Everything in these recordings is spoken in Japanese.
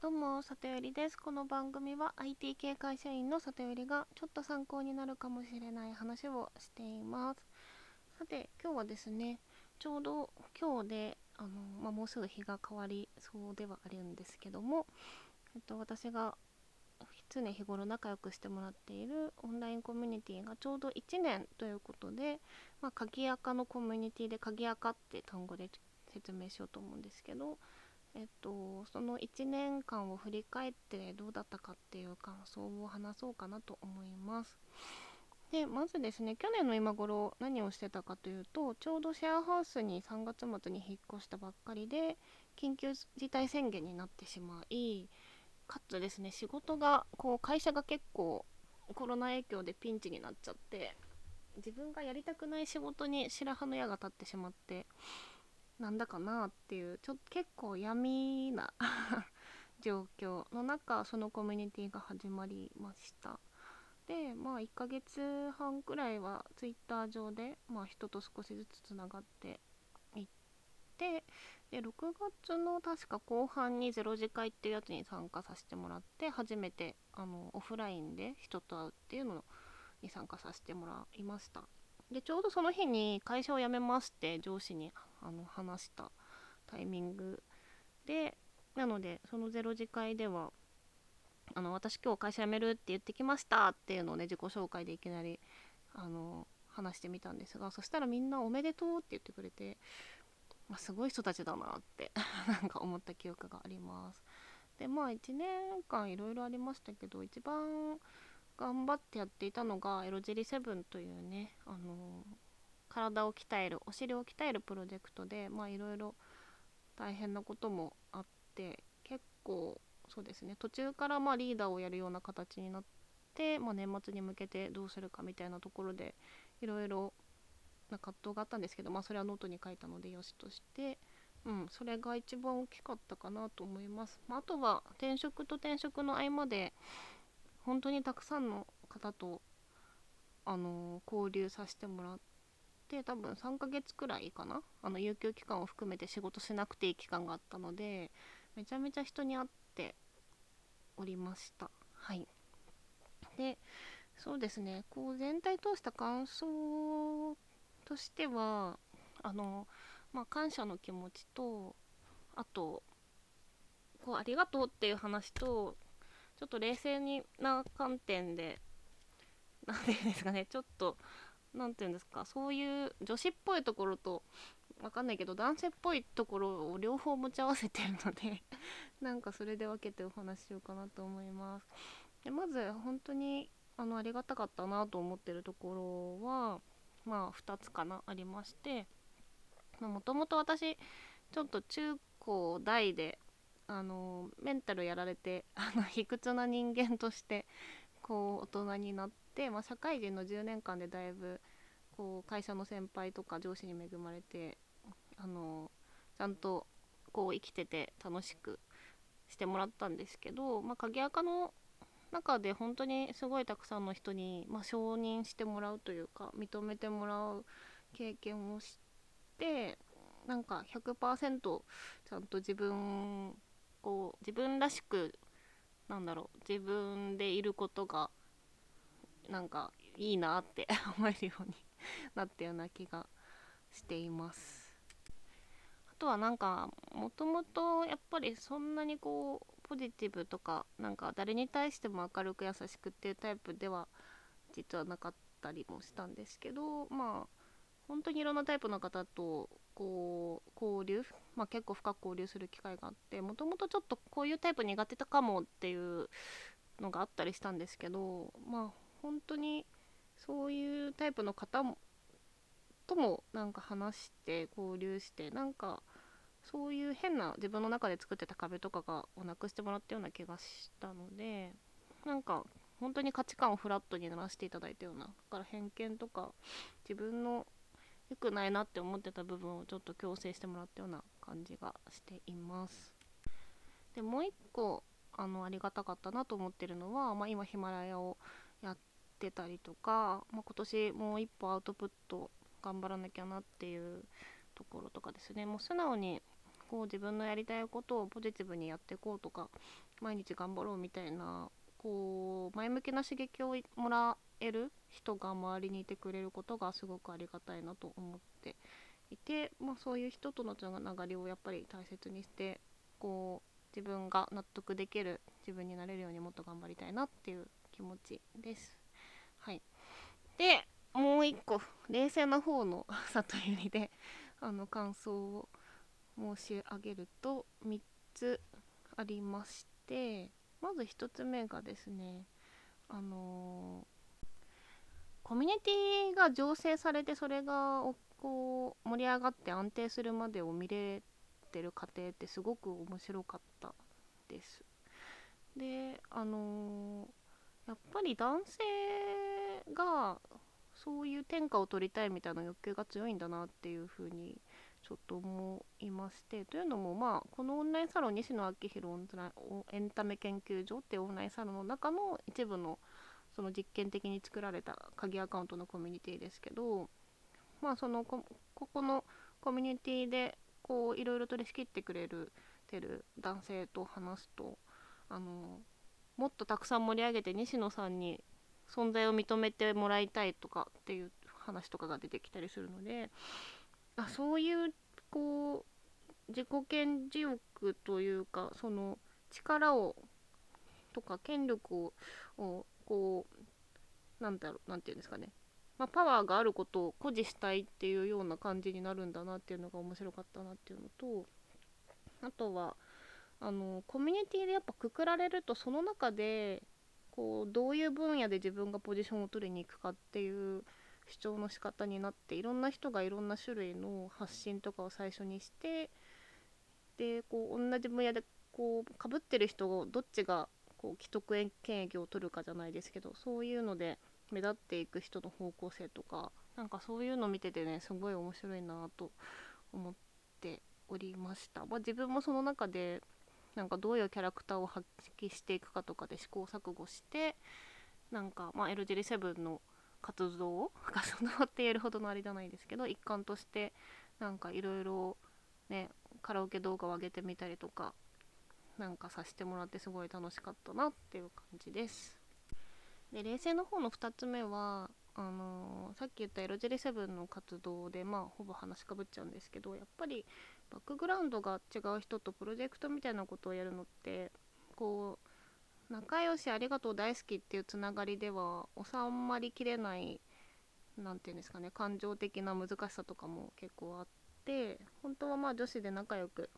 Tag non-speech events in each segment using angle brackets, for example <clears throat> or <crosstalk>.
どうも、里よりです。この番組は IT 系会社員の里よりがちょっと参考になるかもしれない話をしています。さて、今日はですね、ちょうど今日で、あの、まあ、もうすぐ日が変わりそうではあるんですけども、えっと、私が常日頃仲良くしてもらっているオンラインコミュニティがちょうど1年ということで、まあ、鍵垢のコミュニティで鍵垢って単語で説明しようと思うんですけど、えっと、その1年間を振り返ってどうだったかっていう感想を話そうかなと思います。でまずですね去年の今頃何をしてたかというとちょうどシェアハウスに3月末に引っ越したばっかりで緊急事態宣言になってしまいかつですね仕事がこう会社が結構コロナ影響でピンチになっちゃって自分がやりたくない仕事に白羽の矢が立ってしまってなんだかなっていうちょっと結構闇な <laughs> 状況の中そのコミュニティが始まりました。でまあ1ヶ月半くらいは Twitter 上で、まあ、人と少しずつつながっていってで6月の確か後半に0次会っていうやつに参加させてもらって初めてあのオフラインで人と会うっていうのに参加させてもらいました。でちょうどその日に会社を辞めますって上司に。あの話したタイミングでなのでそのゼロ次会ではあの私今日会社辞めるって言ってきましたっていうのをね自己紹介でいきなりあの話してみたんですがそしたらみんなおめでとうって言ってくれて、まあ、すごい人たちだなってなんか思った記憶があります。でまあ1年間いろいろありましたけど一番頑張ってやっていたのがエロジェリ7というねあの体を鍛えるお尻を鍛えるプロジェクトでまあいろいろ大変なこともあって結構そうですね。途中からまあリーダーをやるような形になって、まあ、年末に向けてどうするかみたいなところでいろいろな葛藤があったんですけどまあそれはノートに書いたのでよしとしてうんそれが一番大きかったかなと思います、まあ、あとは転職と転職の合間で本当にたくさんの方とあの交流させてもらって多分3ヶ月くらいかな。あの有給期間を含めて仕事しなくていい期間があったのでめちゃめちゃ人に会っておりました。はい。でそうですね。こう全体通した感想としてはあのまあ感謝の気持ちとあとこうありがとうっていう話とちょっと冷静にな観点で何て言うんですかね。ちょっと何て言うんですかそういう女子っぽいところとわかんないけど男性っぽいところを両方持ち合わせてるので <laughs> なんかそれで分けてお話ししようかなと思います。でまず本当にあのありがたかったなと思ってるところはまあ2つかなありましてもともと私ちょっと中高大であのメンタルやられてあの卑屈な人間としてこう大人になっ、まあ、社会人の10年間でだいぶこう会社の先輩とか上司に恵まれてあのちゃんとこう生きてて楽しくしてもらったんですけど、まあ、鍵垢の中で本当にすごいたくさんの人に、まあ、承認してもらうというか認めてもらう経験をしてなんか100%ちゃんと自分こう自分らしくなんだろう自分でいることがなんかいいなって <laughs> 思えるように <laughs> なったような気がしています。あとはなんかもともとやっぱりそんなにこうポジティブとかなんか誰に対しても明るく優しくっていうタイプでは実はなかったりもしたんですけどまあ本当にいろんなタイプの方とこう交流、まあ、結構深く交流する機会があってもともとちょっとこういうタイプ苦手かもっていうのがあったりしたんですけどまあ本当にそういうタイプの方もともなんか話して交流してなんかそういう変な自分の中で作ってた壁とかがをなくしてもらったような気がしたのでなんか本当に価値観をフラットにならせていただいたようなだから偏見とか自分の良くないなって思ってた部分をちょっと矯正してもらったような感じがしています。でもう一個あのありがたかったなと思ってるのは、まあ、今ヒマラヤをやってたりとか、まあ、今年もう一歩アウトプット頑張らなきゃなっていうところとかですねもう素直にこう自分のやりたいことをポジティブにやっていこうとか毎日頑張ろうみたいなこう前向きな刺激をもらえる人が周りにいてくれることがすごくありがたいなと思っていて、まあ、そういう人とのつながりをやっぱり大切にしてこう自分が納得できる自分になれるようにもっと頑張りたいなっていう気持ちです。でもう一個冷静な方の <laughs> 里ゆりであの感想を申し上げると3つありましてまず1つ目がですねあのー、コミュニティが醸成されてそれがこう盛り上がって安定するまでを見れてる過程ってすごく面白かったです。であのー、やっぱり男性がそういう天下を取りたいみたいな欲求が強いんだなっていうふうにちょっと思いましてというのもまあこのオンラインサロン西野昭弘エンタメ研究所っていうオンラインサロンの中の一部のその実験的に作られた鍵アカウントのコミュニティですけどまあそのここのコミュニティでこういろいろ取り仕切ってくれるてる男性と話すとあのもっとたくさん盛り上げて西野さんに存在を認めてもらいたいとかっていう話とかが出てきたりするのであそういうこう自己顕示欲というかその力をとか権力をこうなんだろうなんていうんですかね。まあ、パワーがあることを誇示したいっていうような感じになるんだなっていうのが面白かったなっていうのとあとはあのコミュニティでやっぱくくられるとその中でこうどういう分野で自分がポジションを取りに行くかっていう主張の仕方になっていろんな人がいろんな種類の発信とかを最初にしてでこう同じ分野でこうかぶってる人をどっちがこう既得権益を取るかじゃないですけどそういうので目立っていく人の方向性とかなんかそういうの見ててねすごい面白いなと思っておりました、まあ、自分もその中でなんかどういうキャラクターを発揮していくかとかで試行錯誤してなんか、まあ、LGD7 の活動を活動って言えるほどのあれじゃないですけど一環としてなんかいろいろねカラオケ動画を上げてみたりとかなんかさせてもらってすごい楽しかったなっていう感じです。で冷静の方の2つ目はあのー、さっき言ったエロジェリ7の活動でまあほぼ話かぶっちゃうんですけどやっぱりバックグラウンドが違う人とプロジェクトみたいなことをやるのってこう仲良しありがとう大好きっていうつながりでは収まりきれない何て言うんですかね感情的な難しさとかも結構あって本当はまあ女子で仲良く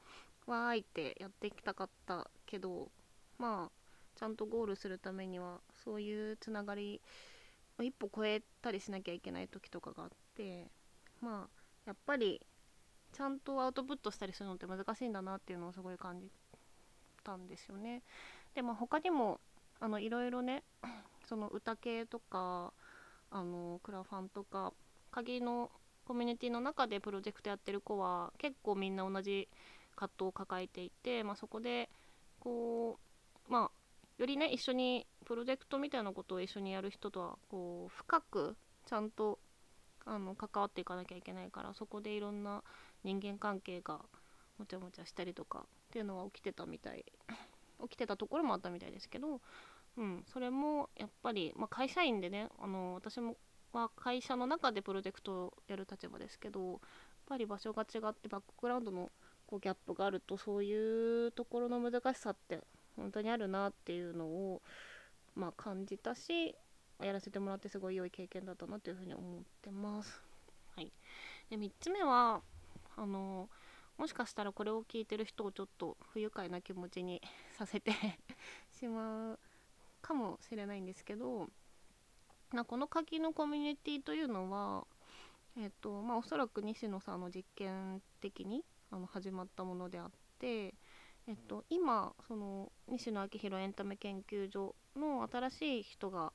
わーいってやってきたかったけどまあちゃんとゴールするためにはそういうつながりを一歩超えたりしなきゃいけない時とかがあってまあやっぱりちゃんとアウトプットしたりするのって難しいんだなっていうのをすごい感じたんですよね。でも他にもあのいろいろね <clears throat> その歌系とかあのクラファンとか鍵のコミュニティの中でプロジェクトやってる子は結構みんな同じ葛藤を抱えていて、まあ、そこでこうまあよりね一緒にプロジェクトみたいなことを一緒にやる人とはこう深くちゃんとあの関わっていかなきゃいけないからそこでいろんな人間関係がもちゃもちゃしたりとかっていうのは起きてたみたい。<laughs> 起きてたところもあったみたいですけど、うん、それもやっぱり、まあ、会社員でねあの私もは会社の中でプロジェクトをやる立場ですけどやっぱり場所が違ってバックグラウンドのこうギャップがあるとそういうところの難しさって本当にあるなっていうのを、まあ、感じたしやらせてもらってすごい良い経験だったなというふうに思ってます。はい、で3つ目はあのもしかしたらこれを聞いてる人をちょっと不愉快な気持ちにさせて <laughs> しまうかもしれないんですけどなこの鍵のコミュニティというのはえっ、ー、とまあおそらく西野さんの実験的にあの始まったものであってえっと、今その西野昭弘エンタメ研究所の新しい人が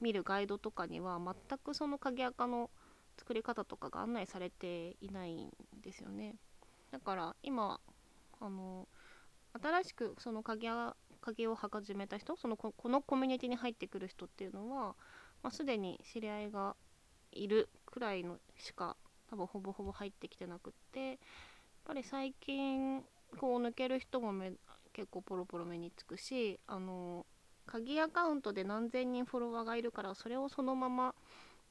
見るガイドとかには全くその鍵垢の作り方とかが案内されていないんですよね。だから今あの新しくその鍵鍵を始めた人そのこのコミュニティに入ってくる人っていうのは、まあ、すでに知り合いがいるくらいのしか多分ほぼほぼ入ってきてなくってやっぱり最近こう抜ける人もめ結構ポロポロ目につくしあの鍵アカウントで何千人フォロワーがいるからそれをそのまま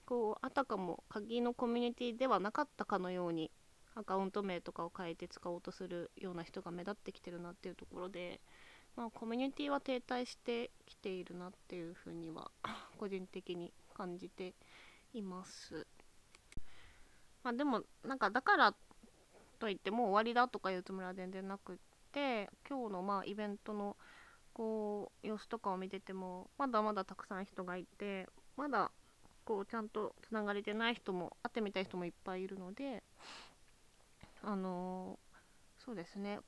こうあたかも鍵のコミュニティではなかったかのようにアカウント名とかを変えて使おうとするような人が目立ってきてるなっていうところで、まあ、コミュニティは停滞してきているなっていうふうには <laughs> 個人的に感じています。まあ、でもなんかだからといってもう終わりだとかいうつもりは全然なくって今日のまあイベントのこう様子とかを見ててもまだまだたくさん人がいてまだこうちゃんとつながれてない人も会ってみたい人もいっぱいいるのであのー、そうですね。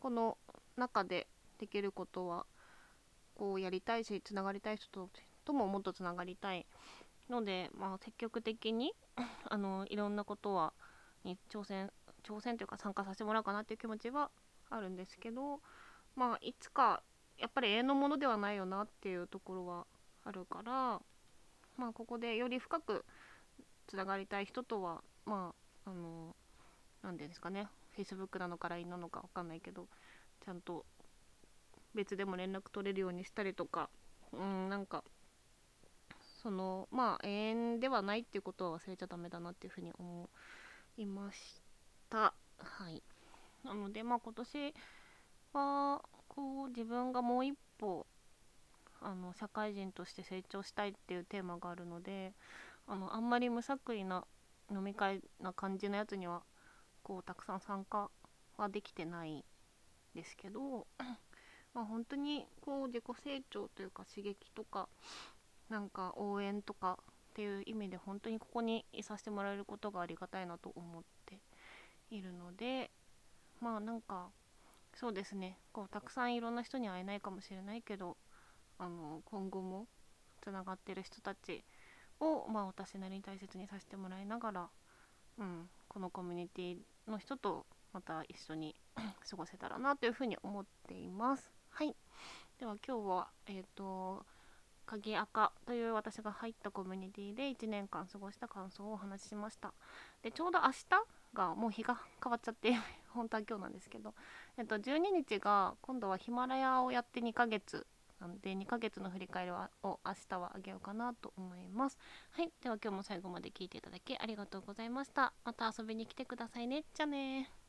この中でできることはこうやりたいしつながりたい人ととももっとつながりたいので、まあ、積極的にあのいろんなことはに挑戦挑戦というか参加させてもらおうかなっていう気持ちはあるんですけどまあいつかやっぱり永遠のものではないよなっていうところはあるからまあここでより深くつながりたい人とはまああの何て言うんですかね。Facebook なのか LINE なのか分かんないけどちゃんと別でも連絡取れるようにしたりとかうんなんかそのまあ永遠ではないっていうことは忘れちゃダメだなっていうふうに思いました。はい。なのでまあ今年はこう自分がもう一歩あの社会人として成長したいっていうテーマがあるのであのあんまり無作為な飲み会な感じのやつにはこうたくさん参加はできてないですけど <clears throat> まあ本当にこう自己成長というか刺激とかなんか応援とかっていう意味で本当にここにいさせてもらえることがありがたいなと思っているのでまあなんかそうですね。こうたくさんいろんな人に会えないかもしれないけどあの今後もつながってる人たちを、まあ、私なりに大切にさせてもらいながら、うん、このコミュニティの人とまた一緒に <coughs> 過ごせたらなというふうに思っています。はい。では今日は、えっ、ー、と、鍵赤という私が入ったコミュニティで1年間過ごした感想をお話ししました。で、ちょうど明日がもう日が変わっちゃって <laughs> 本当は今日なんですけど、えっと、12日が今度はヒマラヤをやって2ヶ月なので2ヶ月の振り返りを明日はあげようかなと思います。はい。では今日も最後まで聞いていただきありがとうございました。また遊びに来てくださいね。じゃあね